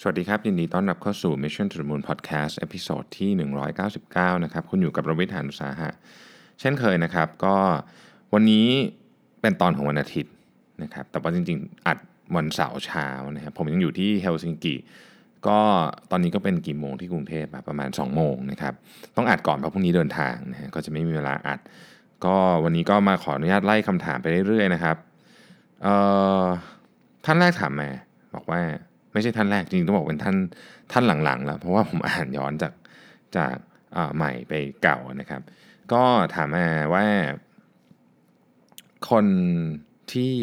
สวัสดีครับ ยินดีต้อนรับเข้าสู่ Mission to the Moon Podcast ตอนที่ 199 นะครับ คุณอยู่กับรวิทยานุสาหะ เช่นเคยนะครับ ก็วันนี้เป็นตอนของวันอาทิตย์นะครับ แต่ว่าจริงๆ อัดวันเสาร์เช้านะครับ ผมยังอยู่ที่เฮลซิงกิ ก็ตอนนี้ก็เป็นกี่โมงที่กรุงเทพประมาณ 2 โมงนะครับ ต้องอัดก่อนเพราะพรุ่งนี้เดินทางนะฮะก็จะไม่มีเวลาอัด ก็วันนี้ก็มาขออนุญาตไล่คำถามไปเรื่อยๆนะครับท่านแรกถามมาบอกว่า ไม่ใช่ท่านแรกจริงต้องบอกเป็นท่านท่านหลังๆ แล้ว เพราะว่าผมอ่านย้อนจากจากใหม่ไปเก่านะครับ ก็ถามมาว่าคนที่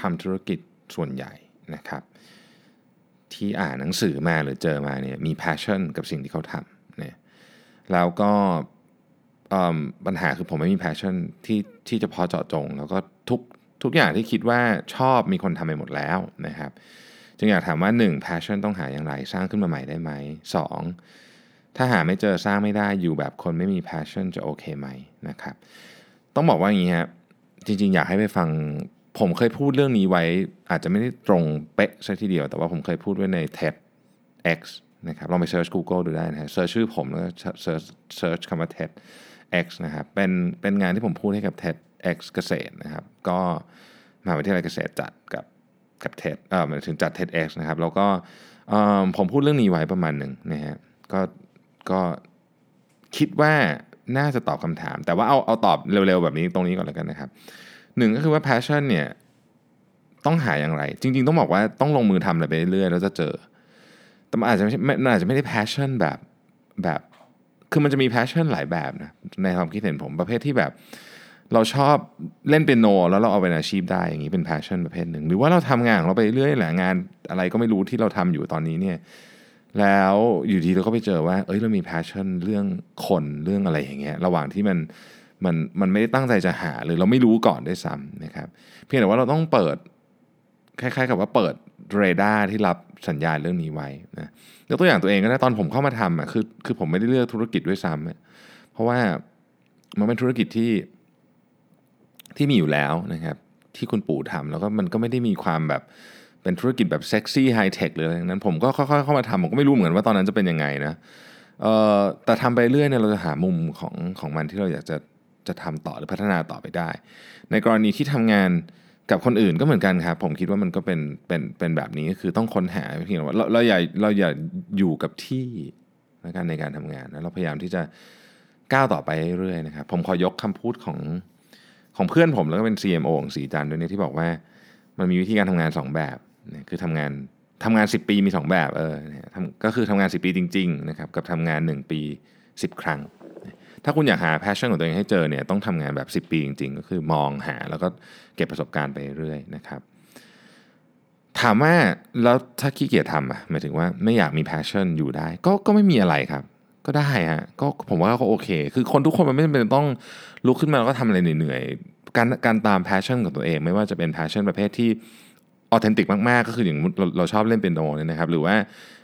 ทำธุรกิจส่วนใหญ่นะครับ ที่อ่านหนังสือมาหรือเจอมาเนี่ยมี passion กับสิ่งที่เขาทำเนี่ยแล้วก็ปัญหาคือผมไม่มี passion ที่ที่จะพอเจาะจง แล้วก็ทุกทุกอย่างที่คิดว่าชอบมีคนทำไปหมดแล้วนะครับ จึงอยากถามว่า 1. passion ต้องหาอย่างไร สร้างขึ้นมาใหม่ได้ไหม 2. ถ้าหาไม่เจอสร้างไม่ได้อยู่แบบคนไม่มี passion จะโอเคไหมนะครับ ต้องบอกว่าอย่างนี้ครับจริงๆ อยากให้ไปฟังผมเคยพูดเรื่องนี้ไว้ อาจจะไม่ได้ตรงเป๊ะซะทีเดียว แต่ว่าผมเคยพูดไว้ใน TEDx นะครับลองไปเซิร์ช Google ดูได้นะฮะ search ชื่อผมแล้วก็search search คำว่า TEDx นะครับเป็นเป็นงานที่ผมพูดให้กับ TEDx เกษตรนะครับ ก็มหาวิทยาลัยเกษตรจัดกับ กับ TED เอ่อหมายถึงจัด TEDx นะครับแล้วก็ผมพูดเรื่องนี้ไว้ประมาณหนึ่งนะฮะก็ก็คิดว่าน่าจะตอบคำถาม แต่ว่าเอาเอาตอบเร็วๆแบบนี้ตรงนี้ก่อนแล้วกันนะครับหนึ่งก็คือว่า passion เนี่ยต้องหาอย่างไร จริง ๆ ต้องบอกว่าต้องลงมือทำอะไรไปเรื่อยๆแล้วจะเจอ แต่มันอาจจะไม่มันอาจจะไม่ได้ passion แบบแบบ คือมันจะมี passion หลายแบบนะในความคิดเห็นผมประเภทที่แบบ เราชอบเล่นเปียโนแล้วเราเอาเป็นอาชีพได้อย่างนี้เป็น passion ประเภทหนึ่ง หรือว่าเราทำงานเราไปเรื่อยแหละงานอะไรก็ไม่รู้ที่เราทำอยู่ตอนนี้เนี่ยแล้วอยู่ดีเราก็ไปเจอว่า เอ้ยเรามี passion เรื่องคนเรื่องอะไรอย่างเงี้ยระหว่างที่มันมันมันไม่ได้ตั้งใจจะหาหรือเราไม่รู้ก่อนได้ซ้ำนะครับเพียงแต่ว่าเราต้องเปิดคล้ายๆกับว่าเปิดเรดาร์ที่รับสัญญาณเรื่องนี้ไว้นะยกตัวอย่างตัวเองก็ได้ตอนผมเข้ามาทำอะคือคือผมไม่ได้เลือกธุรกิจด้วยซ้ำเพราะว่ามันเป็นธุรกิจที่ ที่มีอยู่แล้วนะครับที่คุณปู่ทำแล้วก็มันก็ไม่ได้มีความแบบเป็นธุรกิจแบบเซ็กซี่ไฮเทคเลยนั้น ผมก็ค่อยๆเข้ามาทำผมก็ไม่รู้เหมือนกันว่าตอนนั้นจะเป็นยังไงนะเอ่อแต่ทำไปเรื่อยเนี่ยเราจะหามุมของของมันที่เราอยากจะจะทำต่อหรือพัฒนาต่อไปได้ ในกรณีที่ทำงานกับคนอื่นก็เหมือนกันครับผมคิดว่ามันก็เป็นเป็นเป็นแบบนี้ก็คือต้องค้นหาเพียงว่าเราเราอย่าเราอย่าอยู่กับที่ในการในการทำงานนะเราพยายามที่จะก้าวต่อไปเรื่อยๆนะครับผมขอยกคำพูดของ ของเพื่อนผมแล้วก็เป็น CMO ของสีจันด้วยเนี่ยที่บอกว่ามันมีวิธีการทำงาน 2 แบบนะคือทำงานทำงาน 10 ปีมี 2 แบบเออก็คือทำงาน 10 ปีจริงๆนะครับกับทำงาน 1 ปี 10 ครั้ง ถ้าคุณอยากหา passion ของตัวเองให้เจอเนี่ยต้องทำงานแบบ 10 ปีจริง ๆ ก็คือมองหาแล้วก็เก็บประสบการณ์ไปเรื่อยนะครับถามว่าแล้วถ้าขี้เกียจทำอะหมายถึงว่าไม่อยากมี passion อยู่ได้ ก็ก็ไม่มีอะไรครับ ก็ได้ฮะก็ผมว่าก็โอเค คือคนทุกคนมันไม่จำเป็นต้องลุกขึ้นมาแล้วก็ทำอะไรเหนื่อยๆการการตาม passion ของตัวเอง ไม่ว่าจะเป็น passion ประเภทที่ authentic มากๆ ก็คืออย่างเราเราชอบเล่นเปียโนเนี่ยนะครับหรือว่า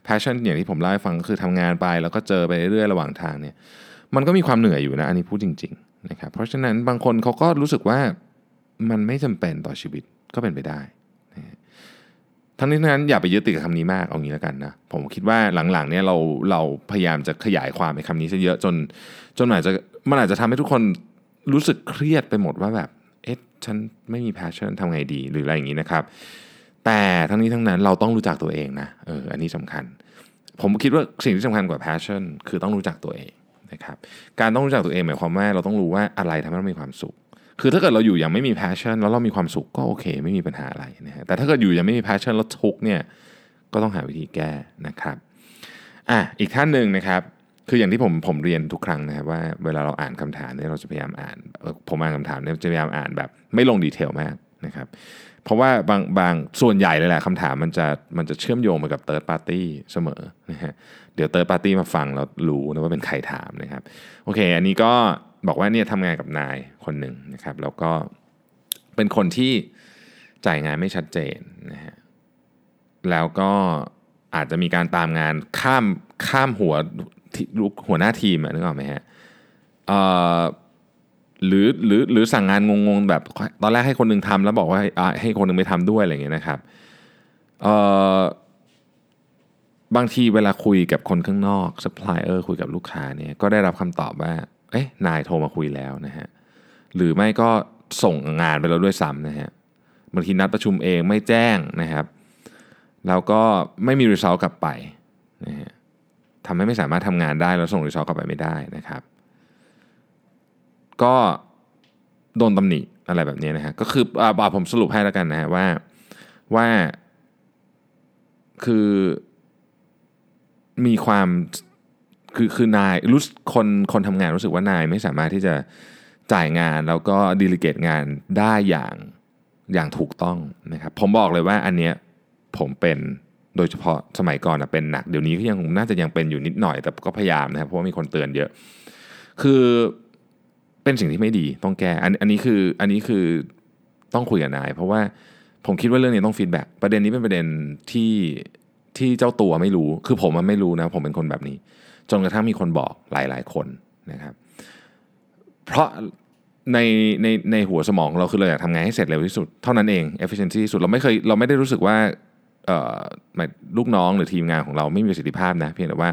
แพชชั่นอย่างที่ผมเล่าให้ฟังก็คือทำงานไป แล้วก็เจอไปเรื่อยๆระหว่างทางเนี่ยมันก็มีความเหนื่อยอยู่นะอันนี้พูดจริงๆนะครับเพราะฉะนั้นบางคนเขาก็รู้สึกว่ามันไม่จำเป็นต่อชีวิตก็เป็นไปได้ ทั้งนี้ทั้งนั้นอย่าไปยึดติดกับคำนี้มากเอางี้แล้วกันนะผมคิดว่าหลังๆเนี่ยเราเราพยายามจะขยายความในคำนี้ซะเยอะจน จนอาจจะมันอาจจะทำให้ทุกคนรู้สึกเครียดไปหมดว่าแบบเอ๊ะฉันไม่มี passion ทำไงดีหรืออะไรอย่างนี้นะครับ แต่ทั้งนี้ทั้งนั้นเราต้องรู้จักตัวเองนะเอออันนี้สำคัญ ผมคิดว่าสิ่งที่สำคัญกว่า passion คือต้องรู้จักตัวเองนะครับการต้องรู้จักตัวเองหมายความว่าเราต้องรู้ว่าอะไรทำให้เรามีความสุข คือถ้าเกิดเราอยู่อย่างไม่มี passion แล้วเรามีความสุขก็โอเค ไม่มีปัญหาอะไรนะฮะแต่ถ้าเกิดอยู่ย่างไม่มี passion แล้วทุกเนี่ยก็ต้องหาวิธีแก้นะครับอะอีกท่านหนึ่งนะครับคืออย่างที่ผมผมเรียนทุกครั้งนะครับว่าเวลาเราอ่านคำถามเนี่ยเราจะพยายามอ่านผมอ่านคำถามเนี่ยจะพยายามอ่านแบบไม่ลง detail มากนะครับเพราะว่าบางบางส่วนใหญ่เลยแหละคำถามมันจะมันจะเชื่อมโยงไปกับ third party เสมอนะฮะเดี๋ยว third party มาฟังแล้วรู้นะว่าเป็นใครถามนะครับโอเค อันนี้ก็ บอกว่าเนี่ยทำงานกับนายคนหนึ่งนะครับ แล้วก็เป็นคนที่จ่ายงานไม่ชัดเจนนะฮะแล้วก็อาจจะมีการตามงานข้ามข้ามหัวหัวหน้าทีมนึกออกไหมฮะหรือหรือหรือสั่งงานงงๆแบบตอนแรกให้คนนึงทำแล้วบอกว่าให้คนนึงไปทำด้วยอะไรเงี้ยนะครับบางทีเวลาคุยกับคนข้างนอกซัพพลายเออร์คุยกับลูกค้าเนี่ยก็ได้รับคำตอบว่า เอ๊ะนายโทรมาคุยแล้วนะฮะหรือไม่ก็ส่งงานไปแล้วด้วยซ้ำนะฮะบางทีนัดประชุมเองไม่แจ้งนะครับแล้วก็ไม่มีรีซอสกลับไปนะฮะทำให้ไม่สามารถทำงานได้แล้วส่งรีซอสกลับไปไม่ได้นะครับ ก็โดนตำหนิอะไรแบบนี้นะฮะก็คืออ่าผมสรุปให้แล้วกันนะฮะว่าว่าคือมีความ คือคือนายรู้คนคนทำงานรู้สึกว่านายไม่สามารถที่จะจ่ายงานแล้วก็ดีลิเกตงานได้อย่างอย่างถูกต้องนะครับผมบอกเลยว่าอันเนี้ยผมเป็นโดยเฉพาะสมัยก่อนนะเป็นหนักเดี๋ยวนี้ก็ยังน่าจะยังเป็นอยู่นิดหน่อยแต่ก็พยายามนะครับเพราะว่ามีคนเตือนเยอะ คือเป็นสิ่งที่ไม่ดีต้องแก้อันอันนี้คืออันนี้คือต้องคุยกับนาย เพราะว่าผมคิดว่าเรื่องนี้ต้องฟีดแบ็กประเด็นนี้เป็นประเด็นที่ที่เจ้าตัวไม่รู้ คือผมมันไม่รู้นะ ผมเป็นคนแบบนี้ จนกระทั่งมีคนบอกหลายๆ คนนะครับเพราะในในในหัวสมองเราคือเราอยากทำงานให้เสร็จเร็วที่สุด เท่านั้นเอง efficiency ที่สุดเราไม่เคยเราไม่ได้รู้สึกว่าเอ่อลูกน้องหรือทีมงานของเราไม่มีประสิทธิภาพนะเพียงแต่ว่า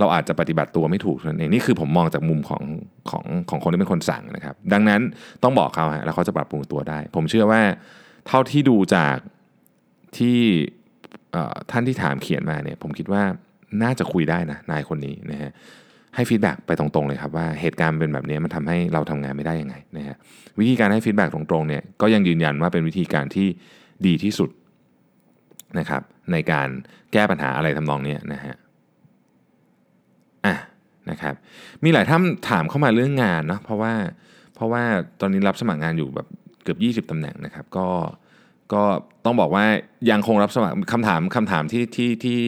เราอาจจะปฏิบัติตัวไม่ถูกนั่นเองนี่คือผมมองจากมุมของของของคนที่เป็นคนสั่งนะครับ ดังนั้นต้องบอกเขาฮะแล้วเขาจะปรับปรุงตัวได้ ผมเชื่อว่าเท่าที่ดูจากที่ท่านที่ถามเขียนมาเนี่ยผมคิดว่า น่าจะคุยได้นะนายคนนี้นะฮะให้ feedback ไปตรงๆเลยครับว่าเหตุการณ์เป็นแบบนี้มันทำให้เราทำงานไม่ได้ยังไงนะฮะวิธีการให้ feedback ตรงๆเนี่ยก็ยังยืนยันว่าเป็นวิธีการที่ดีที่สุดนะครับในการแก้ปัญหาอะไรทำนองนี้นะฮะอะนะครับมีหลายท่านถามเข้ามาเรื่องงานเนาะเพราะว่าเพราะว่าตอนนี้รับสมัครงานอยู่แบบเกือบ 20ตำแหน่งนะครับก็ก็ต้องบอกว่ายังคงรับสมัครคำถามคำถามที่ที่ที่ที่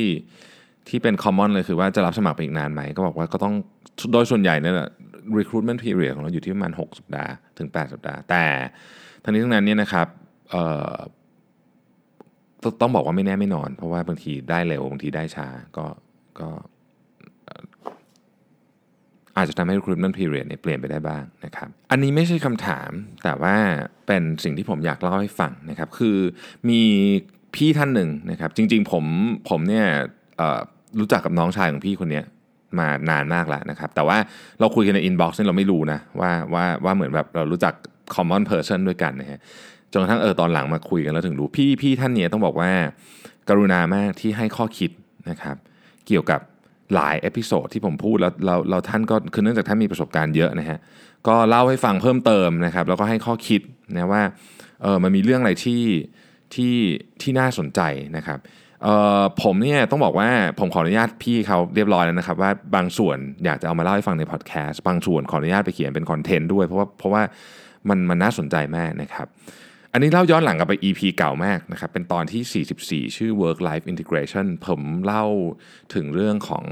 ที่เป็น common เลยคือว่าจะรับสมัครไปอีกนานไหม ก็บอกว่าก็ต้องโดยส่วนใหญ่เนี่ย recruitment period ของเราอยู่ที่ประมาณ 6 สัปดาห์ถึง 8 สัปดาห์ แต่ทั้งนี้ทั้งนั้นเนี่ยนะครับต้องบอกว่าไม่แน่ไม่นอน เพราะว่าบางทีได้เร็วบางทีได้ช้าก็ก็อาจจะทำให้ recruitment period เนี่ยเปลี่ยนไปได้บ้างนะครับ อันนี้ไม่ใช่คำถามแต่ว่าเป็นสิ่งที่ผมอยากเล่าให้ฟังนะครับ คือมีพี่ท่านหนึ่งนะครับ จริงๆผมผมเนี่ย รู้จักกับน้องชายของพี่คนนี้มานานมากแล้วนะครับ แต่ว่าเราคุยกันใน inbox เนี่ยเราไม่รู้นะว่าว่าว่าเหมือนแบบเรารู้จัก common person ด้วยกันนะฮะจนกระทั่งเออตอนหลังมาคุยกันแล้วถึงรู้พี่พี่ท่านนี้ต้องบอกว่า กรุณามากที่ให้ข้อคิดนะครับ เกี่ยวกับหลาย episode ที่ผมพูดแล้วเราเราท่านก็คือเนื่องจากท่านมีประสบการณ์เยอะนะฮะก็เล่าให้ฟังเพิ่มเติมนะครับ แล้วก็ให้ข้อคิดนะว่าเออมันมีเรื่องอะไรที่ที่ที่น่าสนใจนะครับ ผมเนี่ยต้องบอกว่าผมขออนุญาตพี่เขาเรียบร้อยแล้วนะครับ ว่าบางส่วนอยากจะเอามาเล่าให้ฟังในพอดแคสต์บางส่วนขออนุญาตไปเขียนเป็นคอนเทนต์ด้วยเพราะว่าเพราะว่ามันมันน่าสนใจมากนะครับ อันนี้เล่าย้อนหลังกลับไป EP เก่ามากนะครับ เป็นตอนที่ 44 ชื่อ work life integration ผมเล่าถึงเรื่องของ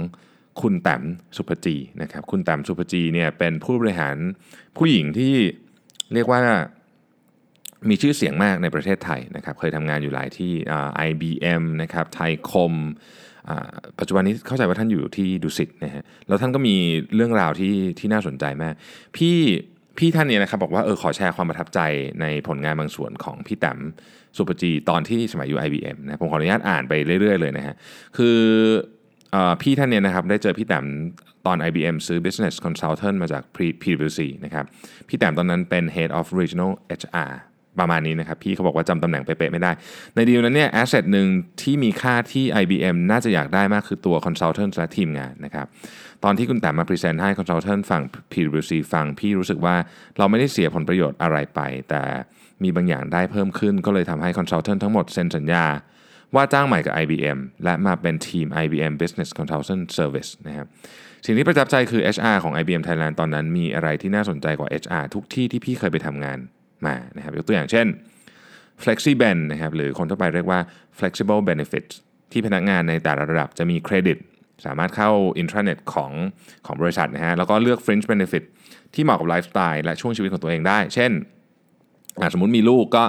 คุณแต้มสุภจีนะครับ คุณแต้มสุภจีเนี่ยเป็นผู้บริหารผู้หญิงที่เรียกว่า มีชื่อเสียงมากในประเทศไทยนะครับ เคยทำงานอยู่หลายที่ IBM นะครับไทยคม ปัจจุบันนี้เข้าใจว่าท่านอยู่ที่ดุสิตนะฮะ แล้วท่านก็มีเรื่องราวที่ที่น่าสนใจมาก พี่พี่ท่านเนี่ยนะครับบอกว่าเออขอแชร์ความประทับใจในผลงานบางส่วนของพี่แต้มสุปจีตอนที่สมัยอยู่ IBM นะผมขออนุญาตอ่านไปเรื่อย ๆ เลยนะฮะ คือพี่ท่านเนี่ยนะครับได้เจอพี่แต้มตอน IBM ซื้อ Business Consultant มาจาก PwC นะครับ พี่แต้มตอนนั้นเป็น Head of Regional HR ประมาณนี้นะครับ พี่เขาบอกว่าจำตำแหน่งเป๊ะๆไม่ได้ ในดีลนั้นเนี่ย asset หนึ่งที่มีค่าที่ IBM น่าจะอยากได้มากคือตัว Consultant และทีมงานนะครับตอนที่คุณแต้มมา present ให้ Consultant ฝั่ง PwC ฟังพี่รู้สึกว่าเราไม่ได้เสียผลประโยชน์อะไรไป แต่มีบางอย่างได้เพิ่มขึ้น ก็เลยทำให้ Consultant ทั้งหมดเซ็นสัญญา ว่าจ้างใหม่กับ IBM และมาเป็นทีม IBM Business Consultant Service นะครับสิ่งที่ประทับใจคือ HR ของ IBM Thailand ตอนนั้นมีอะไรที่น่าสนใจกว่า HR ทุกที่ที่พี่เคยไปทำงาน มานะครับยกตัวอย่างเช่น FlexiBen นะครับหรือคนทั่วไปเรียกว่า Flexible Benefits ที่พนักงานในแต่ละระดับจะมีเครดิต สามารถเข้าอินทราเน็ตของของบริษัทนะฮะแล้วก็เลือก Fringe Benefit ที่เหมาะกับไลฟ์สไตล์และช่วงชีวิตของตัวเองได้ เช่นสมมติมีลูกก็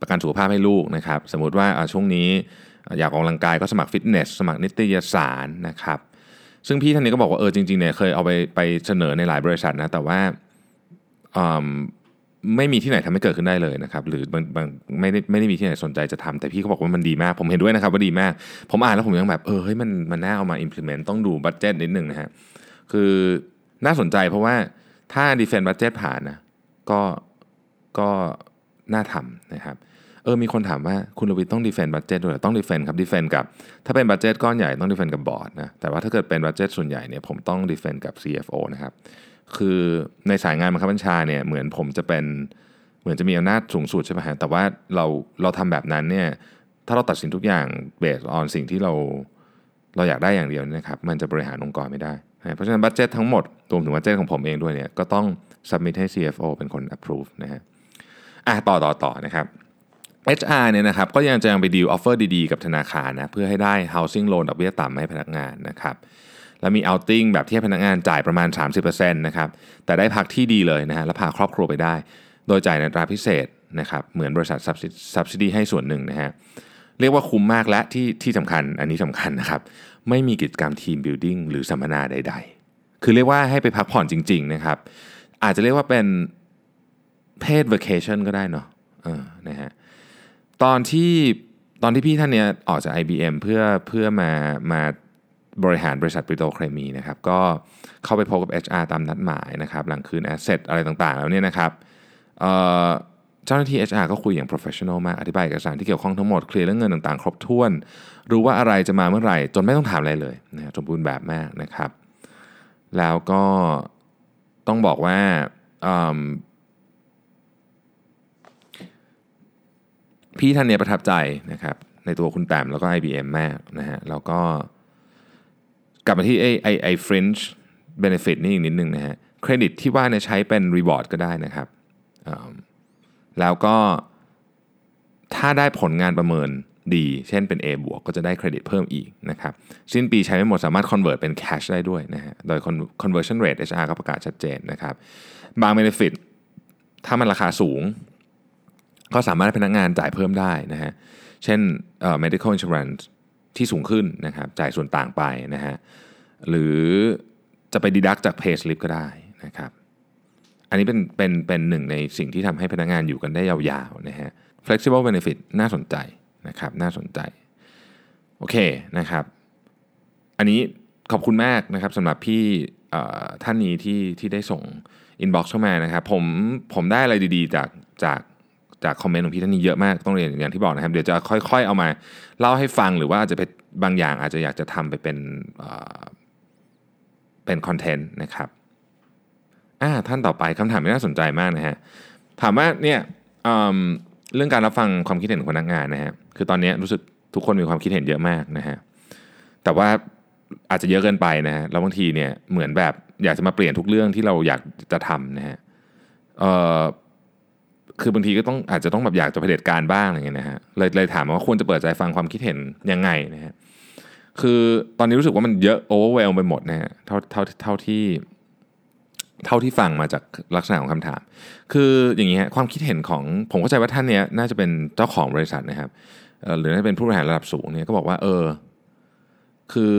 ประกันสุขภาพให้ลูกนะครับสมมติว่าช่วงนี้อยากออกกำลังกายก็สมัครฟิตเนสสมัครนิตยสารนะครับซึ่งพี่ท่านนี้ก็บอกว่าเออจริงๆเนี่ยเคยเอาไปไปเสนอในหลายบริษัทนะแต่ว่า ไม่มีที่ไหนทำให้เกิดขึ้นได้เลยนะครับ หรือบางบางไม่ได้ไม่ได้มีที่ไหนสนใจจะทำแต่พี่เขาบอกว่ามันดีมาก ผมเห็นด้วยนะครับว่าดีมาก ผมอ่านแล้วผมยังแบบ เออเฮ้ยมันมันน่าเอามา implement ต้องดู budget นิดหนึ่งนะฮะคือน่าสนใจเพราะว่าถ้า defense budget ผ่านนะก็ก็น่าทำนะครับเออมีคนถามว่าคุณลวิทต้อง defend budget ด้วยหรอต้อง defend ครับ defend กับ ถ้าเป็น budget ก้อนใหญ่ต้อง defend กับบอร์ดนะแต่ว่าถ้าเกิดเป็น budget ส่วนใหญ่เนี่ยผมต้อง defend กับ CFO นะครับ คือในสายงานบังคับบัญชาเนี่ยเหมือนผมจะเป็นเหมือนจะมีอำนาจสูงสุดใช่ไหมฮะแต่ว่าเราเราทำแบบนั้นเนี่ยถ้าเราตัดสินทุกอย่างbased on สิ่งที่เราเราอยากได้อย่างเดียวนะครับมันจะบริหารองค์กรไม่ได้ เพราะฉะนั้น budget ทั้งหมดรวมถึง budget ของผมเองด้วยเนี่ยก็ต้อง submit ให้ CFO เป็นคน approve นะฮะอะต่อต่อต่อนะครับ HR เนี่ยนะครับก็ยังจะยังไป deal offer ดีๆ กับธนาคารนะเพื่อให้ได้ housing loan ดอกเบี้ยต่ำให้พนักงานนะครับ แล้วมี outing แบบที่ให้พนักงานจ่ายประมาณ 30%นะครับแต่ได้พักที่ดีเลยนะฮะแล้วพาครอบครัวไปได้ โดยจ่ายในอัตราพิเศษนะครับเหมือนบริษัท subsidy ให้ส่วนหนึ่งนะฮะเรียกว่าคุ้มมากและที่ที่สำคัญอันนี้สำคัญนะครับไม่มีกิจกรรมทีมบิ l ดิ้งหรือสัมมนาใด ๆ คือเรียกว่าให้ไปพักผ่อนจริงๆนะครับอาจจะเรียกว่าเป็นเพศ vacation ก็ได้เนาะเออนะฮะตอนที่ตอนที่พี่ท่านเนี้ยออกจาก IBM เพื่อเพื่อมามา บริหารบริษัทปริโตเคมีนะครับก็เข้าไปพบกับ HR ตามนัดหมายนะครับหลังคืน asset อะไรต่างๆ แล้วเนี่ยนะครับเจ้าหน้าที่ HR ก็คุยอย่าง professional มาก อธิบายเอกสารที่เกี่ยวข้องทั้งหมด เคลียร์เรื่องเงินต่างๆ ครบถ้วน รู้ว่าอะไรจะมาเมื่อไหร่ จนไม่ต้องถามอะไรเลยนะสมบูรณ์แบบมากนะครับ แล้วก็ต้องบอกว่าพี่ท่านเนี้ยประทับใจนะครับในตัวคุณแต้มแล้วก็ IBM มากนะฮะแล้วก็ กลับมาที่ไอไอไอ fringe benefit นี่อีกนิดนึงนะฮะเครดิตที่ว่าเนี่ยใช้เป็นรีวอร์ดก็ได้นะครับ แล้วก็ถ้าได้ผลงานประเมินดี เช่นเป็น A บวกก็จะได้เครดิตเพิ่มอีกนะครับสิ้นปีใช้ไม่หมดสามารถ convert เป็น cash ได้ด้วยนะฮะโดย conversion rate HR ก็ประกาศชัดเจนนะครับ บาง benefit ถ้ามันราคาสูง ก็สามารถให้พนักงานจ่ายเพิ่มได้นะฮะเช่น medical insurance ที่สูงขึ้นนะครับจ่ายส่วนต่างไปนะฮะหรือจะไปดีดักจาก pay slip ก็ได้นะครับอันนี้เป็นเป็นเป็นหนึ่งในสิ่งที่ทำให้พนักงานอยู่กันได้ยาวๆนะฮะ flexible benefit น่าสนใจนะครับน่าสนใจ โอเคนะครับ อันนี้ขอบคุณมากนะครับสำหรับพี่ท่านนี้ที่ที่ได้ส่ง inbox เข้ามานะครับผมผมได้อะไรดีๆ จากจาก จากคอมเมนต์ของพี่ท่านนี้เยอะมากต้องเรียนอย่างที่บอกนะครับ เดี๋ยวจะค่อย ๆ เอามาเล่าให้ฟังหรือว่าอาจจะเป็นบางอย่างอาจจะอยากจะทำไปเป็นเป็นคอนเทนต์นะครับอ่าท่านต่อไปคำถามที่น่าสนใจมากนะฮะถามว่าเนี่ยเเรื่องการรับฟังความคิดเห็นของพนักงานนะฮะคือตอนนี้รู้สึกทุกคนมีความคิดเห็นเยอะมากนะฮะแต่ว่าอาจจะเยอะเกินไปนะฮะแล้วบางทีเนี่ยเหมือนแบบอยากจะมาเปลี่ยนทุกเรื่องที่เราอยากจะทำนะฮะเอ่อ คือบางทีก็ต้องอาจจะต้องแบบอยากจะเผด็จการบ้างอะไรเงี้ยนะฮะเลยเลยถามว่าควรจะเปิดใจฟังความคิดเห็นยังไงนะฮะคือตอนนี้รู้สึกว่ามันเยอะโอเวอร์เวลไปหมดนะฮะเท่าเท่าเท่าที่เท่าที่ฟังมาจากลักษณะของคำถาม คืออย่างนี้ฮะความคิดเห็นของผมเข้าใจว่าท่านเนี้ยน่าจะเป็นเจ้าของบริษัทนะครับหรือน่าจะเป็นผู้บริหารระดับสูงเนี่ยก็บอกว่าเออ คือ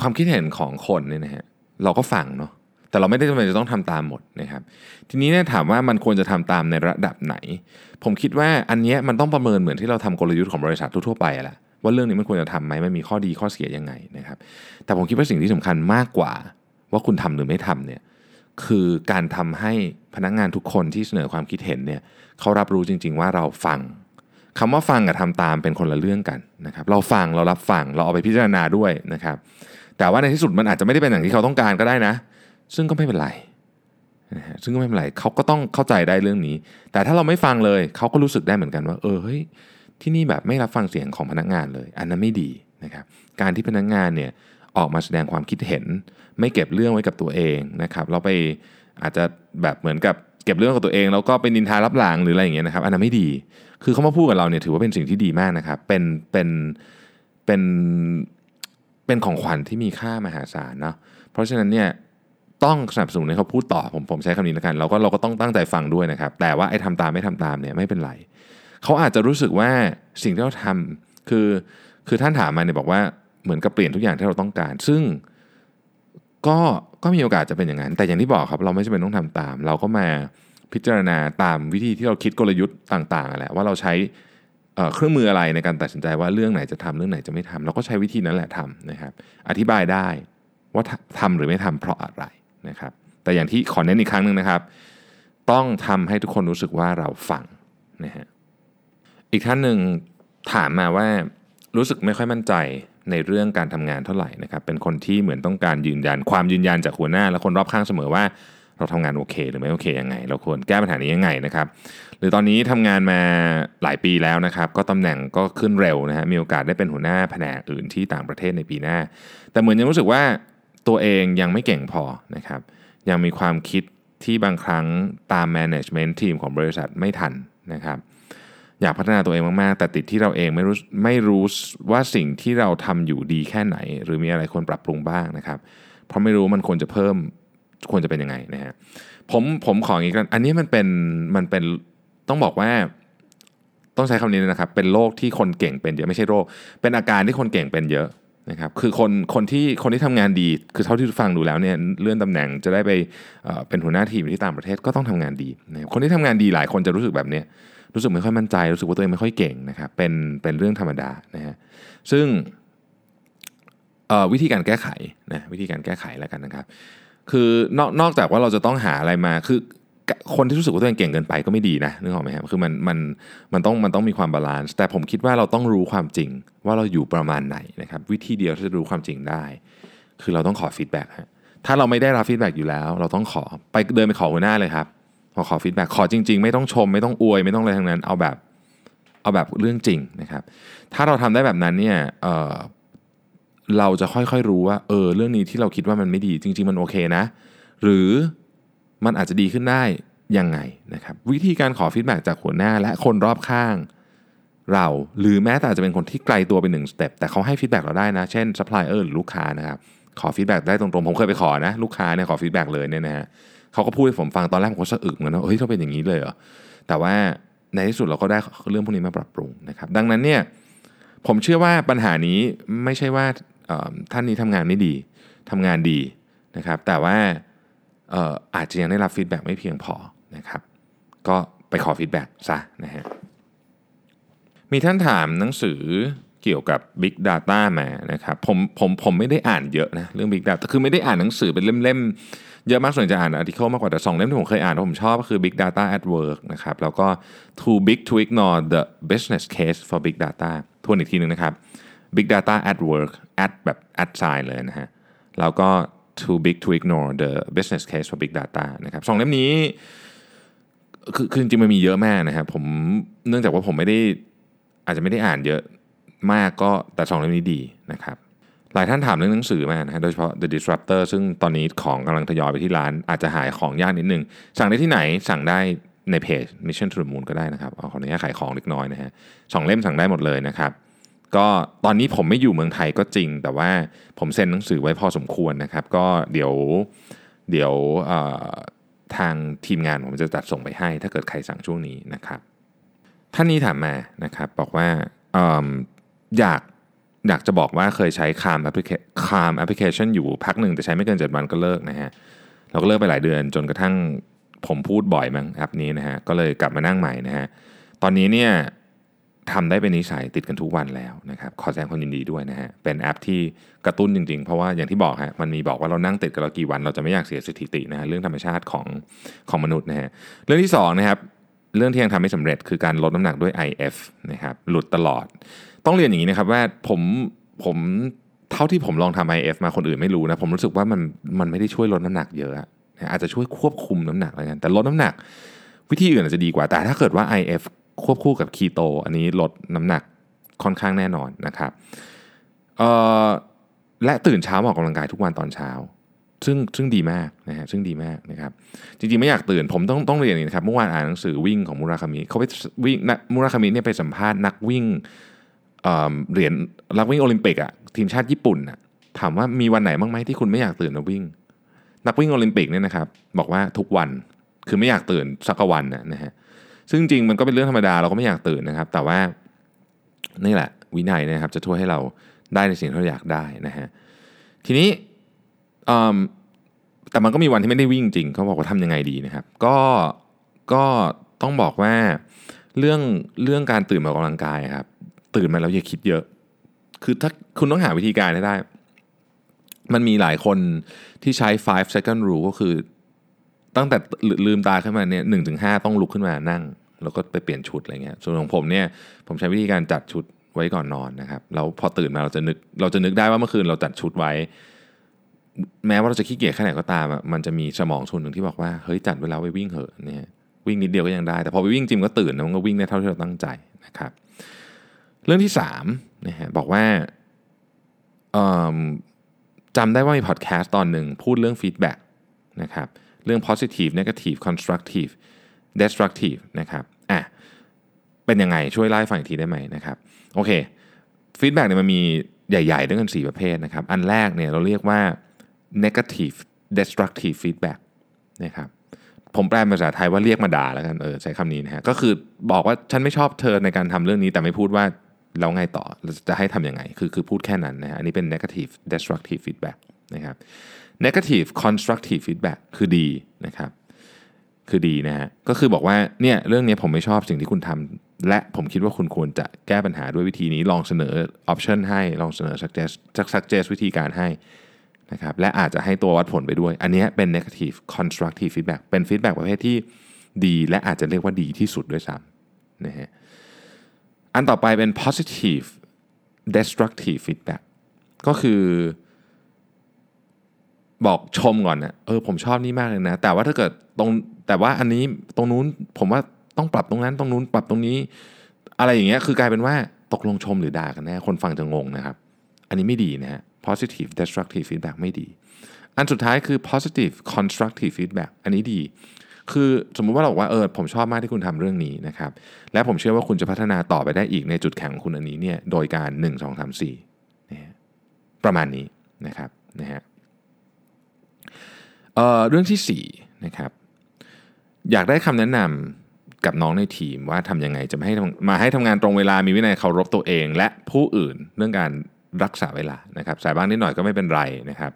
ความคิดเห็นของคนเนี่ยนะฮะเราก็ฟังเนาะ แต่เราไม่ได้จำเป็นจะต้องทำตามหมดนะครับ ทีนี้เนี่ยถามว่ามันควรจะทำตามในระดับไหน ผมคิดว่าอันนี้มันต้องประเมินเหมือนที่เราทำกลยุทธ์ของบริษัททั่วไปแหละว่าเรื่องนี้มันควรจะทำไหมมันมีข้อดีข้อเสียยังไงนะครับ แต่ผมคิดว่าสิ่งที่สำคัญมากกว่า ว่าคุณทำหรือไม่ทำเนี่ยคือการทำให้พนักงงานทุกคนที่เสนอความคิดเห็นเนี่ยเขารับรู้จริง ๆ ว่าเราฟังคำว่าฟังกับทำตามเป็นคนละเรื่องกันนะครับ เราฟังเรารับฟังเราเอาไปพิจารณาด้วยนะครับ แต่ว่าในที่สุดมันอาจจะไม่ได้เป็นอย่างที่เขาต้องการก็ได้นะ ซึ่งก็ไม่เป็นไรนะฮะซึ่งก็ไม่เป็นไรเขาก็ต้องเข้าใจได้เรื่องนี้ แต่ถ้าเราไม่ฟังเลยเขาก็รู้สึกได้เหมือนกันว่า เออเฮ้ยที่นี่แบบไม่รับฟังเสียงของพนักงานเลย อันนั้นไม่ดีนะครับ การที่พนักงานเนี่ยออกมาแสดงความคิดเห็น ไม่เก็บเรื่องไว้กับตัวเองนะครับ เราไปอาจจะแบบเหมือนกับเก็บเรื่องกับตัวเอง แล้วก็เป็นนินทารับหลังหรืออะไรอย่างเงี้ยนะครับ อันนั้นไม่ดี คือเขามาพูดกับเราเนี่ยถือว่าเป็นสิ่งที่ดีมากนะครับ เป็นเป็นเป็นเป็นของขวัญที่มีค่ามหาศาลเนาะเพราะฉะนั้นเนี่ย ต้องสนับสนุนให้เขาพูดต่อผมผมใช้คำนี้แล้วกันเราก็เราก็ต้องตั้งใจฟังด้วยนะครับ แต่ว่าไอ้ทำตามไม่ทำตามเนี่ยไม่เป็นไรเขาอาจจะรู้สึกว่าสิ่งที่เราทำคือคือท่านถามมาเนี่ยบอกว่าเหมือนกับเปลี่ยนทุกอย่างที่เราต้องการ ซึ่งก็ก็มีโอกาสจะเป็นอย่างนั้น แต่อย่างที่บอกครับเราไม่จำเป็นต้องทำตาม เราก็มาพิจารณาตามวิธีที่เราคิดกลยุทธ์ต่างๆแหละว่าเราใช้เครื่องมืออะไรในการตัดสินใจว่าเรื่องไหนจะทำเรื่องไหนจะไม่ทำเราก็ใช้วิธีนั้นแหละทำนะครับ อธิบายได้ว่าทำหรือไม่ทำเพราะอะไร นะครับแต่อย่างที่ขอเน้นอีกครั้งหนึ่งนะครับ ต้องทำให้ทุกคนรู้สึกว่าเราฟังนะฮะอีกท่านหนึ่งถามมาว่ารู้สึกไม่ค่อยมั่นใจในเรื่องการทำงานเท่าไหร่นะครับเป็นคนที่เหมือนต้องการยืนยันความยืนยันจากหัวหน้า และคนรอบข้างเสมอว่าเราทำงานโอเค หรือไม่โอเคยังไง เราควรแก้ปัญหานี้ยังไงนะครับ หรือตอนนี้ทำงานมาหลายปีแล้วนะครับ ก็ตำแหน่งก็ขึ้นเร็วนะฮะมีโอกาสได้เป็นหัวหน้าแผนกอื่นที่ต่างประเทศในปีหน้า แต่เหมือนยังรู้สึกว่า ตัวเองยังไม่เก่งพอนะครับยังมีความคิดที่บางครั้งตาม management ทีมของบริษัทไม่ทันนะครับอยากพัฒนาตัวเองมาก ๆ แต่ติดที่เราเองไม่รู้ไม่รู้ว่าสิ่งที่เราทำอยู่ดีแค่ไหน หรือมีอะไรควรปรับปรุงบ้างนะครับ เพราะไม่รู้มันควรจะเพิ่มควรจะเป็นยังไงนะฮะผมผมขออย่างนี้กันอันนี้มันเป็นมันเป็นต้องบอกว่าต้องใช้คำนี้นะครับ เป็นโรคที่คนเก่งเป็นเยอะไม่ใช่โรค เป็นอาการที่คนเก่งเป็นเยอะ นะครับคือคนคนที่คนที่ทำงานดี คือเท่าที่ฟังดูแล้วเนี่ยเลื่อนตำแหน่งจะได้ไปเป็นหัวหน้าทีมที่ต่างประเทศก็ต้องทำงานดีนะคนที่ทำงานดีหลายคนจะรู้สึกแบบนี้รู้สึกไม่ค่อยมั่นใจ รู้สึกว่าตัวเองไม่ค่อยเก่งนะครับเป็นเป็นเรื่องธรรมดานะฮะซึ่งวิธีการแก้ไขนะวิธีการแก้ไขแล้วกันนะครับ คือนอกนอกจากว่าเราจะต้องหาอะไรมาคือ คนที่รู้สึกว่าตัวเองเก่งเกินไปก็ไม่ดีนะนึกออกไหมครับคือมันมันมันต้องมันต้องมีความ balance แต่ผมคิดว่าเราต้องรู้ความจริงว่าเราอยู่ประมาณไหนนะครับวิธีเดียวที่จะรู้ความจริงได้ คือเราต้องขอ feedback ฮะถ้าเราไม่ได้รับ feedback อยู่แล้ว เราต้องขอไปเดินไปขอหัวหน้าเลยครับพอขอ feedback ขอจริง ๆ ไม่ต้องชม ไม่ต้องอวย ไม่ต้องอะไรทั้งนั้นเอาแบบเอาแบบเรื่องจริงนะครับ ถ้าเราทำได้แบบนั้นเนี่ยเเราจะค่อยๆรู้ว่าเออเรื่องนี้ที่เราคิดว่ามันไม่ดีจริง ๆ มันโอเคนะ หรือ มันอาจจะดีขึ้นได้ยังไงนะครับวิธีการขอ feedback จากหัวหน้าและคนรอบข้าง เราหรือแม้แต่อาจจะเป็นคนที่ไกลตัวเป็นหนึ่ง step แต่เขาให้ feedback เราได้นะ เช่นซัพพลายเออร์หรือลูกค้านะครับขอ feedback ได้ตรงๆผมเคยไปขอนะลูกค้าเนี่ยขอ feedback เลยเนี่ยนะฮะเขาก็พูดให้ผมฟังตอนแรกผมก็สะอึกเหมือนกันว่าเฮ้ยเขาเป็นอย่างนี้เลยเหรอแต่ว่าในที่สุดเราก็ได้เรื่องพวกนี้มาปรับปรุงนะครับดังนั้นเนี่ยผมเชื่อว่าปัญหานี้ไม่ใช่ว่าท่านนี้ทำงานไม่ดีทำงานดีนะครับแต่ว่า อาจจะยังได้รับฟีดแบ็ไม่เพียงพอนะครับ ก็ไปขอฟีดแบ็ซะนะฮะ มีท่านถามหนังสือเกี่ยวกับ Big Data มานะครับผมผมผมไม่ได้อ่านเยอะนะเรื่อง Big Data คือไม่ได้อ่านหนังสือเป็นเล่มๆ เยอะมากส่วนจะอ่านอาร์ติเคิลมากกว่าแต่สองเล่มที่ผมเคยอ่านที่ผมชอบก็คือ Big Data at Work นะครับแล้วก็ Too Big to Ignore the Business Case for Big Data ทวนอีกทีนึงนะครับ Big Data at Work at แบบ at sign เลยนะฮะแล้วก็ Too Big to Ignore the Business Case for Big Data นะครับสองเล่มนี้คือคือจริงๆมันมีเยอะมากนะครับผมเนื่องจากว่าผมไม่ได้อาจจะไม่ได้อ่านเยอะมากก็แต่สองเล่มนี้ดีนะครับหลายท่านถามเรื่องหนังสือมานะฮะโดยเฉพาะ The Disruptor ซึ่งตอนนี้ของกำลังทยอยไปที่ร้าน อาจจะหายของยากนิดนึง สั่งได้ที่ไหนสั่งได้ในเพจ Mission to the Moon ก็ได้นะครับเอาขออนุญาตขายของเล็กน้อยนะฮะสองเล่มสั่งได้หมดเลยนะครับ ก็ตอนนี้ผมไม่อยู่เมืองไทยก็จริง แต่ว่าผมเซ็นหนังสือไว้พอสมควรนะครับ ก็เดี๋ยวเดี๋ยวทางทีมงานผมจะจัดส่งไปให้ ถ้าเกิดใครสั่งช่วงนี้นะครับ ท่านนี้ถามมานะครับบอกว่าออยากอยากจะบอกว่าเคยใช้ Calm แอปพลิเค Calm แอปพลิเคชันอยู่พักหนึ่งแต่ใช้ไม่เกิน 7 วันก็เลิกนะฮะเราก็เลิกไปหลายเดือนจนกระทั่งผมพูดบ่อยมั้งแอปนี้นะฮะก็เลยกลับมานั่งใหม่นะฮะตอนนี้เนี่ย ทำได้เป็นนิสัยติดกันทุกวันแล้วนะครับขอแสดงความยินดีด้วยนะฮะเป็นแอปที่กระตุ้นจริงๆ เพราะว่าอย่างที่บอกฮะมันมีบอกว่าเรานั่งติดกันเรากี่วัน เราจะไม่อยากเสียสถิตินะฮะเรื่องธรรมชาติของของมนุษย์นะฮะเรื่องที่2นะครับเรื่องที่ยังทำไม่สำเร็จคือการลดน้ำหนักด้วย IF นะครับหลุดตลอด ต้องเรียนอย่างนี้นะครับว่าผมผมเท่าที่ผมลองทำ IF มาคนอื่นไม่รู้นะผมรู้สึกว่ามันมันไม่ได้ช่วยลดน้ำหนักเยอะอาจจะช่วยควบคุมน้ำหนักอะไรกันแต่ลดน้ำหนักวิธีอื่นอาจจะดีกว่าแต่ถ้าเกิดว่า IF ควบคู่กับคีโต อันนี้ลดน้ำหนักค่อนข้างแน่นอนนะครับและตื่นเช้าออกกำลังกายทุกวันตอนเช้า ซึ่งซึ่งดีมากนะฮะซึ่งดีมากนะครับ จริงๆ ไม่อยากตื่นผมต้องต้องเรียนนี่นะครับเมื่อวานอ่านหนังสือวิ่งของมูราคามิเขาไปวิ่งมูราคามิเนี่ยไปสัมภาษณ์นักวิ่งเหรียญรักวิ่งโอลิมปิกอะทีมชาติญี่ปุ่นอะถามว่ามีวันไหนบ้างไหมที่คุณไม่อยากตื่นมาวิ่ง นักวิ่งโอลิมปิกเนี่ยนะครับบอกว่าทุกวันคือไม่อยากตื่นสักวันนะฮะ ซึ่งจริงมันก็เป็นเรื่องธรรมดาเราก็ไม่อยากตื่นนะครับ แต่ว่านี่แหละวินัยนะครับ จะช่วยให้เราได้ในสิ่งที่เราอยากได้นะฮะทีนี้แต่มันก็มีวันที่ไม่ได้วิ่งจริงเขาบอกว่าทำยังไงดีนะครับ ก็ก็ต้องบอกว่าเรื่องเรื่องการตื่นมาออกกำลังกายครับ ตื่นมาแล้วอย่าคิดเยอะ คือถ้าคุณต้องหาวิธีการให้ได้ มันมีหลายคนที่ใช้ five second rule ก็คือ ตั้งแต่ลืมตาขึ้นมาเนี่ยหนึ่งถึงห้าต้องลุกขึ้นมานั่ง แล้วก็ไปเปลี่ยนชุดอะไรเงี้ยส่วนของผมเนี่ยผมใช้วิธีการจัดชุดไว้ก่อนนอนนะครับแล้วพอตื่นมาเราจะนึกเราจะนึกได้ว่าเมื่อคืนเราจัดชุดไว้ แม้ว่าเราจะขี้เกียจแค่ไหนก็ตามอะมันจะมีสมองส่วนหนึ่งที่บอกว่าเฮ้ยจัดเวลาไปวิ่งเหอะเนี่ยวิ่งนิดเดียวก็ยังได้ แต่พอไปวิ่งจริงก็ตื่นนะมันก็วิ่งได้เท่าที่เราตั้งใจนะครับ เรื่องที่3นะฮะบอกว่าจำได้ว่ามีพอดแคสต์ตอนหนึ่งพูดเรื่อง feedback นะครับ เรื่อง positive negative constructive destructive นะครับอะเป็นยังไงช่วยเล่าให้ฟังอีกทีได้ไหมนะครับโอเค feedback เนี่ยมันมีใหญ่ๆด้วยกัน 4 ประเภทนะครับ อันแรกเนี่ยเราเรียกว่า negative destructive feedback นะครับผมแปลภาษาไทยว่าเรียกมาด่าแล้วกันเออใช้คำนี้นะฮะก็คือบอกว่าฉันไม่ชอบเธอในการทำเรื่องนี้แต่ไม่พูดว่าแล้วไงต่อจะให้ทำยังไง คือคือพูดแค่นั้นนะฮะอันนี้เป็น negative destructive feedback นะครับ negative constructive feedback คือดีนะครับคือดีนะฮะก็คือบอกว่าเนี่ยเรื่องนี้ผมไม่ชอบสิ่งที่คุณทำและผมคิดว่าคุณควรจะแก้ปัญหาด้วยวิธีนี้ลองเสนอ option ให้ลองเสนอ suggest suggest วิธีการให้นะครับและอาจจะให้ตัววัดผลไปด้วย อันนี้เป็น negative constructive feedback เป็น feedback ประเภทที่ดี และอาจจะเรียกว่าดีที่สุดด้วยซ้ำนะฮะอันต่อไปเป็น positive destructive feedback ก็คือ บอกชมก่อนนะเออผมชอบนี่มากเลยนะ แต่ว่าถ้าเกิดตรงแต่ว่าอันนี้ตรงนู้นผมว่าต้องปรับตรงนั้นตรงนู้นปรับตรงนี้ อะไรอย่างเงี้ยคือกลายเป็นว่าตกลงชมหรือด่ากันแน่คนฟังจะงงนะครับ อันนี้ไม่ดีนะฮะ positive destructive feedback ไม่ดี อันสุดท้ายคือ positive constructive feedback อันนี้ดี คือสมมุติว่าเราบอกว่าเออผมชอบมากที่คุณทำเรื่องนี้นะครับ และผมเชื่อว่าคุณจะพัฒนาต่อไปได้อีกในจุดแข็งของคุณอันนี้เนี่ยโดยการ 1 2 3 4นะประมาณนี้นะครับนะฮะ เเรื่องที่4นะครับอยากได้คำแนะนำกับน้องในทีมว่าทำยังไงจะมาให้มาให้ทำงานตรงเวลามีวินัยเคารพตัวเอง และผู้อื่นเรื่องการรักษาเวลานะครับสายบ้างนิดหน่อยก็ไม่เป็นไรนะครับ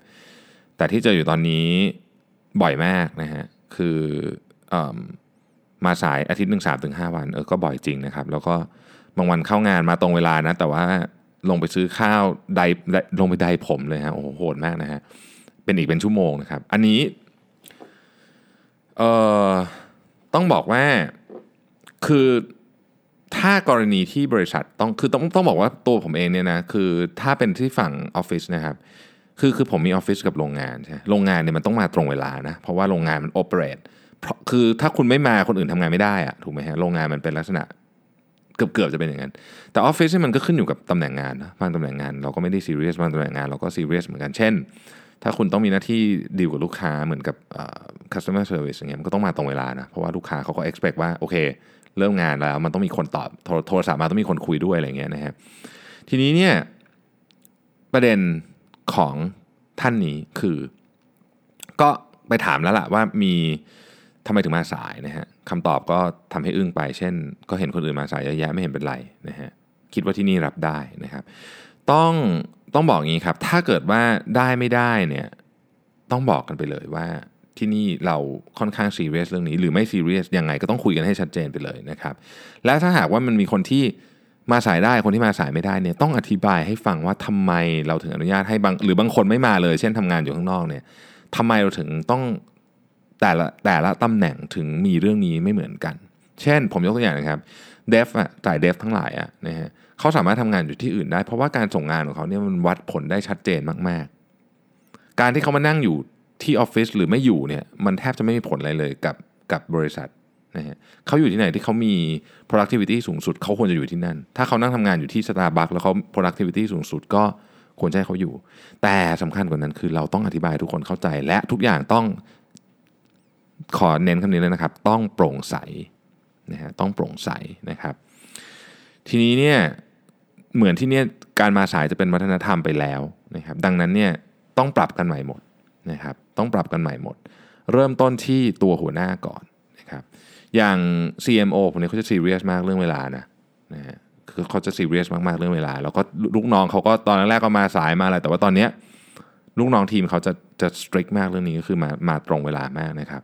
แต่ที่เจออยู่ตอนนี้บ่อยมากนะฮะคืออมาสายอาทิตย์หนึ่งสามถึงห้าวันเออก็บ่อยจริงนะครับ แล้วก็บางวันเข้างานมาตรงเวลานะ แต่ว่าลงไปซื้อข้าวไดลงไปไดผมเลยฮะโอ้โหโหดมากนะฮะ เป็นอีกเป็นชั่วโมงนะครับ อันนี้เอ่อต้องบอกว่าคือถ้ากรณีที่บริษัทต้องคือต้องต้องบอกว่าตัวผมเองเนี่ยนะคือถ้าเป็นที่ฝั่งออฟฟิศนะครับคือคือผมมีออฟฟิศกับโรงงานใช่โรงงานเนี่ยมันต้องมาตรงเวลานะเพราะว่าโรงงานมันโอเปเรตคือถ้าคุณไม่มาคนอื่นทำงานไม่ได้อะถูกไหมฮะโรงงานมันเป็นลักษณะเกือบเกือบจะเป็นอย่างนั้น แต่ออฟฟิศมันก็ขึ้นอยู่กับตำแหน่งงานนะบางตำแหน่งงานเราก็ไม่ได้ซีเรียสบางตำแหน่งงานเราก็ซีเรียสเหมือนกันเช่น ถ้าคุณต้องมีหน้าที่ดีลกับลูกค้าเหมือนกับ customer service อย่างเงี้ยมันก็ต้องมาตรงเวลานะ เพราะว่าลูกค้าเขาก็ expect ว่าโอเค เริ่มงานแล้วมันต้องมีคนตอบโทรศัพท์มาต้องมีคนคุยด้วยอะไรเงี้ยนะฮะทีนี้เนี่ยประเด็นของท่านนี้คือ ก็ไปถามแล้วล่ะว่ามีทำไมถึงมาสายนะฮะคำตอบก็ทำให้อึ้งไป เช่น ก็เห็นคนอื่นมาสายเยอะแยะไม่เห็นเป็นไรนะฮะคิดว่าที่นี่รับได้นะครับ ต้อง ต้องบอกงี้ครับ ถ้าเกิดว่าได้ไม่ได้เนี่ยต้องบอกกันไปเลยว่าที่นี่เราค่อนข้างซีเรียสเรื่องนี้ หรือไม่ซีเรียสยังไงก็ต้องคุยกันให้ชัดเจนไปเลยนะครับและถ้าหากว่ามันมีคนที่มาสายได้คนที่มาสายไม่ได้เนี่ยต้องอธิบายให้ฟังว่าทำไมเราถึงอนุญาตให้บางหรือบางคนไม่มาเลย เช่นทำงานอยู่ข้างนอกเนี่ยทำไมเราถึงต้องแต่ละแต่ละตำแหน่งถึงมีเรื่องนี้ไม่เหมือนกัน เช่นผมยกตัวอย่างนะครับเดฟอะสายเดฟทั้งหลายอะนะฮะเขาสามารถทำงานอยู่ที่อื่นได้ เพราะว่าการส่งงานของเขาเนี่ยมันวัดผลได้ชัดเจนมากๆ การที่เขามานั่งอยู่ที่ออฟฟิศหรือไม่อยู่เนี่ยมันแทบจะไม่มีผลอะไรเลยกับกับบริษัทนะฮะเขาอยู่ที่ไหนที่เขามี productivity สูงสุดเขาควรจะอยู่ที่นั่น ถ้าเขานั่งทำงานอยู่ที่ Starbucks แล้วเขา productivity สูงสุดก็ควรจะให้เขาอยู่ แต่สำคัญกว่านั้นคือเราต้องอธิบายทุกคนเข้าใจ และทุกอย่างต้องขอเน้นคำนี้เลยนะครับ ต้องโปร่งใสนะฮะต้องโปร่งใสนะครับ ทีนี้เนี่ย เหมือนที่เนี่ยการมาสายจะเป็นวัฒนธรรมไปแล้วนะครับดังนั้นเนี่ยต้องปรับกันใหม่หมดนะครับต้องปรับกันใหม่หมด เริ่มต้นที่ตัวหัวหน้าก่อนนะครับอย่าง CMO คนนี้เขาจะซีเรียสมากเรื่องเวลานะนะฮะคือเขาจะซีเรียสมากๆเรื่องเวลา แล้วก็ลูกน้องเขาก็ตอนแรกก็มาสายมาอะไรแต่ว่าตอนเนี้ยลูกน้องทีมเขาจะจะสตริกมากเรื่องนี้ก็คือมามาตรงเวลามากนะครับ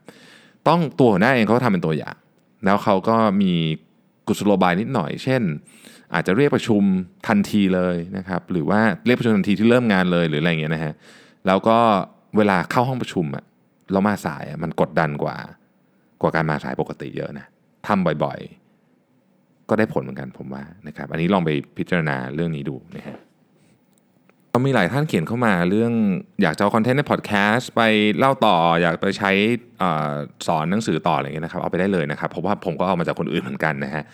ต้องตัวหัวหน้าเองเขาทำเป็นตัวอย่าง แล้วเขาก็มีกุศโลบายนิดหน่อย เช่น อาจจะเรียกประชุมทันทีเลยนะครับหรือว่าเรียกประชุมทันทีที่เริ่มงานเลยหรืออะไรเงี้ยนะฮะแล้วก็เวลาเข้าห้องประชุมอะเรามาสายอะมันกดดันกว่า กว่าการมาสายปกติเยอะนะทำบ่อยๆ ก็ได้ผลเหมือนกันผมว่านะครับอันนี้ลองไปพิจารณาเรื่องนี้ดูนะฮะก็มีหลายท่านเขียนเข้ามาเรื่องอยากจะเอาคอนเทนต์ในพอดแคสต์ไปเล่าต่ออยากไปใช้อสอนหนังสือต่ออะไรเงี้ยนะครับเอาไปได้เลยนะครับเพราะว่าผมก็เอามาจากคนอื่นเหมือนกันนะฮะ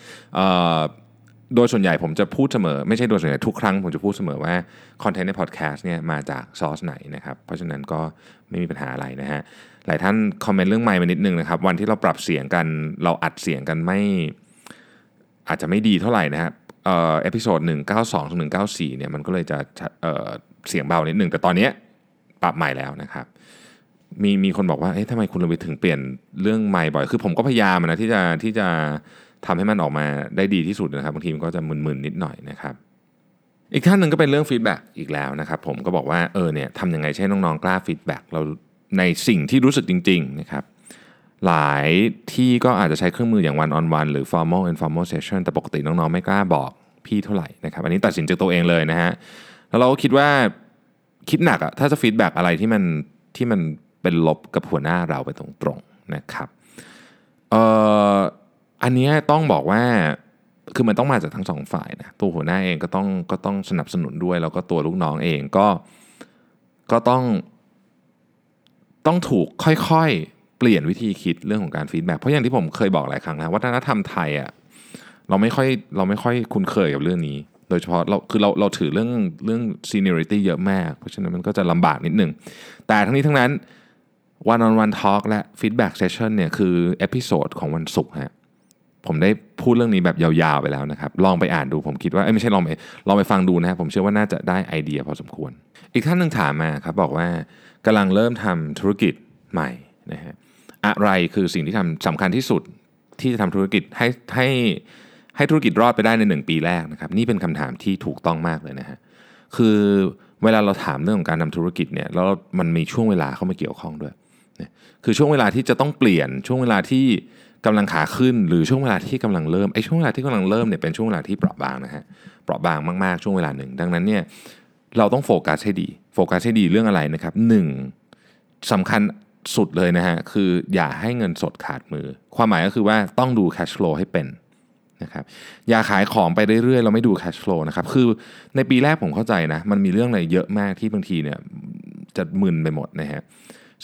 โดยส่วนใหญ่ผมจะพูดเสมอ ไม่ใช่โดยส่วนใหญ่ทุกครั้งผมจะพูดเสมอว่าคอนเทนต์ในพอดแคสต์เนี่ยมาจากซอสไหนนะครับเพราะฉะนั้นก็ไม่มีปัญหาอะไรนะฮะหลายท่านคอมเมนต์เรื่องไมค์มานิดนึงนะครับวันที่เราปรับเสียงกันเราอัดเสียงกันไม่อาจจะไม่ดีเท่าไหร่นะครับเอ่อ episode 192ถึง194เนี่ยมันก็เลยจะเอ่อเสียงเบานิดนึง แต่ตอนเนี้ยปรับใหม่แล้วนะครับมีมีคนบอกว่าเอ๊ะทำไมคุณลวิทย์ถึงเปลี่ยนเรื่องไมค์บ่อย คือผมก็พยายามนะที่จะที่จะ ทำให้มันออกมาได้ดีที่สุดนะครับบางทีมันก็จะมึนๆนิดหน่อยนะครับอีกท่านหนึ่งก็เป็นเรื่อง feedback อีกแล้วนะครับผมก็บอกว่าเออเนี่ยทำยังไงให้น้องๆกล้า feedback เราในสิ่งที่รู้สึกจริงๆนะครับหลายที่ก็อาจจะใช้เครื่องมืออย่าง one on one หรือ formal informal session แต่ปกติน้องๆ ไม่กล้าบอกพี่เท่าไหร่นะครับอันนี้ตัดสินจากตัวเองเลยนะฮะแล้วเราก็คิดว่าคิดหนักอะถ้าจะ feedback อะไรที่มันที่มันเป็นลบกับหัวหน้าเราไปตรงๆนะครับเอ่อ อันนี้ต้องบอกว่าคือมันต้องมาจากทั้งสองฝ่ายนะตัวหัวหน้าเองก็ต้องก็ต้องสนับสนุนด้วย แล้วก็ตัวลูกน้องเองก็ก็ต้องต้องถูกค่อยๆ เปลี่ยนวิธีคิดเรื่องของการ feedback เพราะอย่างที่ผมเคยบอกหลายครั้งแล้ววัฒนธรรมไทยอะเราไม่ค่อยเราไม่ค่อยคุ้นเคยกับเรื่องนี้ โดยเฉพาะเราคือเราเราถือเรื่องเรื่อง seniority เยอะมาก เพราะฉะนั้นมันก็จะลำบากนิดนึง แต่ทั้งนี้ทั้งนั้น one on one talk และ feedback session เนี่ยคือ episode ของวันศุกร์ฮะ ผมได้พูดเรื่องนี้แบบยาวๆไปแล้วนะครับ ลองไปอ่านดูผมคิดว่าไม่ใช่ลองไปลองไปฟังดูนะครับผมเชื่อว่าน่าจะได้ไอเดียพอสมควร อีกท่านหนึ่งถามมาครับบอกว่ากำลังเริ่มทำธุรกิจใหม่นะฮะอะไรคือสิ่งที่ทำสำคัญที่สุดที่จะทำธุรกิจให้ให้ให้ธุรกิจรอดไปได้ในหนึ่งปีแรกนะครับนี่เป็นคำถามที่ถูกต้องมากเลยนะฮะคือเวลาเราถามเรื่องของการทำธุรกิจเนี่ยแล้วมันมีช่วงเวลาเข้ามาเกี่ยวข้องด้วย คือช่วงเวลาที่จะต้องเปลี่ยนช่วงเวลาที่กำลังขาขึ้น หรือช่วงเวลาที่กำลังเริ่มไอ้ช่วงเวลาที่กำลังเริ่มเนี่ยเป็นช่วงเวลาที่เปราะบางนะฮะเปราะบางมากๆช่วงเวลาหนึ่ง ดังนั้นเนี่ยเราต้องโฟกัสให้ดี โฟกัสให้ดีเรื่องอะไรนะครับหนึ่งสำคัญสุดเลยนะฮะคืออย่าให้เงินสดขาดมือ ความหมายก็คือว่าต้องดู cash flow ให้เป็นนะครับอย่าขายของไปเรื่อยๆ เราไม่ดู cash flow นะครับคือในปีแรกผมเข้าใจนะ มันมีเรื่องอะไรเยอะมากที่บางทีเนี่ยจะมึนไปหมดนะฮะ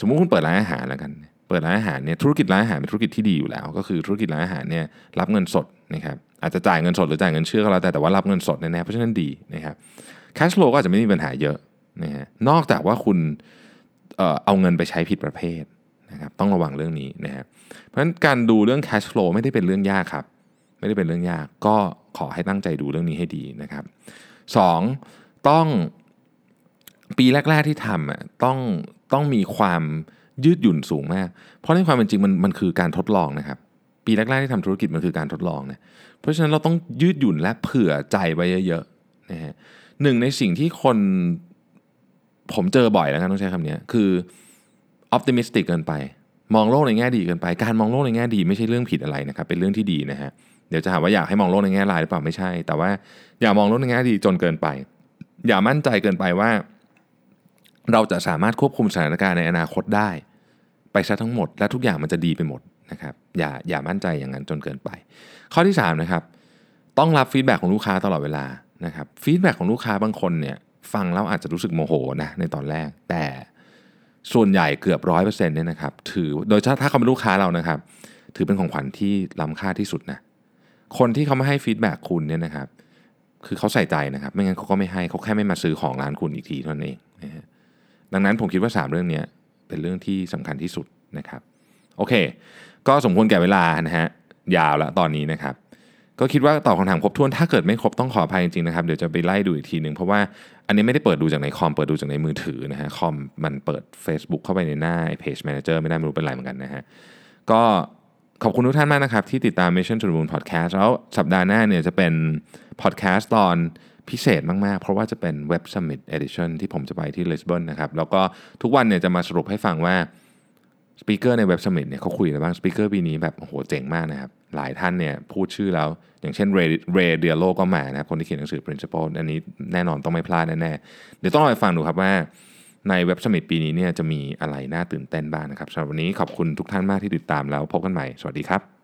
สมมุติคุณเปิดร้านอาหารแล้วกัน เปิดร้านอาหารเนี่ยธุรกิจร้านอาหารเป็นธุรกิจที่ดีอยู่แล้ว ก็คือธุรกิจร้านอาหารเนี่ยรับเงินสดนะครับอาจจะจ่ายเงินสดหรือจ่ายเงินเชื่อก็แล้วแต่แต่ว่ารับเงินสดแน่ๆเพราะฉะนั้นดีนะครับ cash flow ก็อาจจะไม่มีปัญหาเยอะนะฮะนอกจากว่าคุณเอ่อเอาเงินไปใช้ผิดประเภทนะครับต้องระวังเรื่องนี้นะครับเพราะฉะนั้นการดูเรื่อง cash flow ไม่ได้เป็นเรื่องยากครับ ไม่ได้เป็นเรื่องยากก็ขอให้ตั้งใจดูเรื่องนี้ให้ดีนะครับสองต้อง ปีแรก ๆที่ทำอะต้องต้องมีความยืดหยุ่นสูงมาก เพราะในความเป็นจริงมันมันคือการทดลองนะครับ ปีแรกๆที่ทำธุรกิจมันคือการทดลองนะเพราะฉะนั้นเราต้องยืดหยุ่นและเผื่อใจไว้เยอะๆนะฮะหนึ่งในสิ่งที่คนผมเจอบ่อยแล้วกันต้องใช้คำนี้คือoptimistic เกินไป มองโลกในแง่ดีเกินไป การมองโลกในแง่ดีไม่ใช่เรื่องผิดอะไรนะครับ เป็นเรื่องที่ดีนะฮะเดี๋ยวจะหาว่าอยากให้มองโลกในแง่ร้ายหรือเปล่าไม่ใช่ แต่ว่าอย่ามองโลกในแง่ดีจนเกินไป อย่ามั่นใจเกินไปว่า เราจะสามารถควบคุมสถานการณ์ในอนาคตได้ ไปซะทั้งหมด และทุกอย่างมันจะดีไปหมดนะครับอย่าอย่ามั่นใจอย่างนั้นจนเกินไป ข้อที่3นะครับต้องรับ feedback ของลูกค้าตลอดเวลานะครับ feedback ของลูกค้าบางคนเนี่ยฟังแล้วอาจจะรู้สึกโมโหนะในตอนแรก แต่ส่วนใหญ่เกือบร้อยเปอร์เซ็นต์เนี่ยนะครับถือโดยถ้าเขาเป็นลูกค้าเรานะครับ ถือเป็นของขวัญที่ล้ำค่าที่สุดนะคนที่เขามาให้ฟีดแบ็คุณเนี่ยนะครับคือเขาใส่ใจนะครับ ไม่งั้นเขาก็ไม่ให้เขาแค่ไม่มาซื้อของร้านคุณอีกทีเท่านั้นเองนะฮะ ดังนั้นผมคิดว่า 3 เรื่องนี้เป็นเรื่องที่สำคัญที่สุดนะครับโอเค ก็สมควรแก่เวลานะฮะยาวแล้วตอนนี้นะครับ ก็คิดว่าตอบคำถามครบถ้วนถ้าเกิดไม่ครบต้องขออภัยจริงๆนะครับเดี๋ยวจะไปไล่ดูอีกทีหนึ่งเพราะว่าอันนี้ไม่ได้เปิดดูจากในคอมเปิดดูจากในมือถือนะฮะคอมมันเปิด Facebook เข้าไปในหน้าเพจ Manager ไม่ได้ไม่รู้เป็นไรเหมือนกันนะฮะก็ขอบคุณทุกท่านมากนะครับ ที่ติดตาม Mission to the Moon Podcast แล้วสัปดาห์หน้าเนี่ยจะเป็น podcast ตอน พิเศษมาก ๆ เพราะว่าจะเป็น Web Summit Edition ที่ผมจะไปที่ลิสบอนนะครับ แล้วก็ทุกวันเนี่ยจะมาสรุปให้ฟังว่าสปีกเกอร์ในเว็บสมิธเนี่ยเขาคุยอะไรบ้างสปีกเกอร์ปีนี้แบบโอ้โหเจ๋งมากนะครับหลายท่านเนี่ยพูดชื่อแล้ว อย่างเช่นเรเรเดียโลก็มานะครับคนที่เขียนหนังสือ principle อันนี้แน่นอนต้องไม่พลาดแน่ๆเดี๋ยวต้องรอไปฟังดูครับว่าในเว็บสมิธปีนี้เนี่ยจะมีอะไรน่าตื่นเต้นบ้างนะครับสำหรับวันนี้ขอบคุณทุกท่านมากที่ติดตามแล้วพบกันใหม่ สวัสดีครับ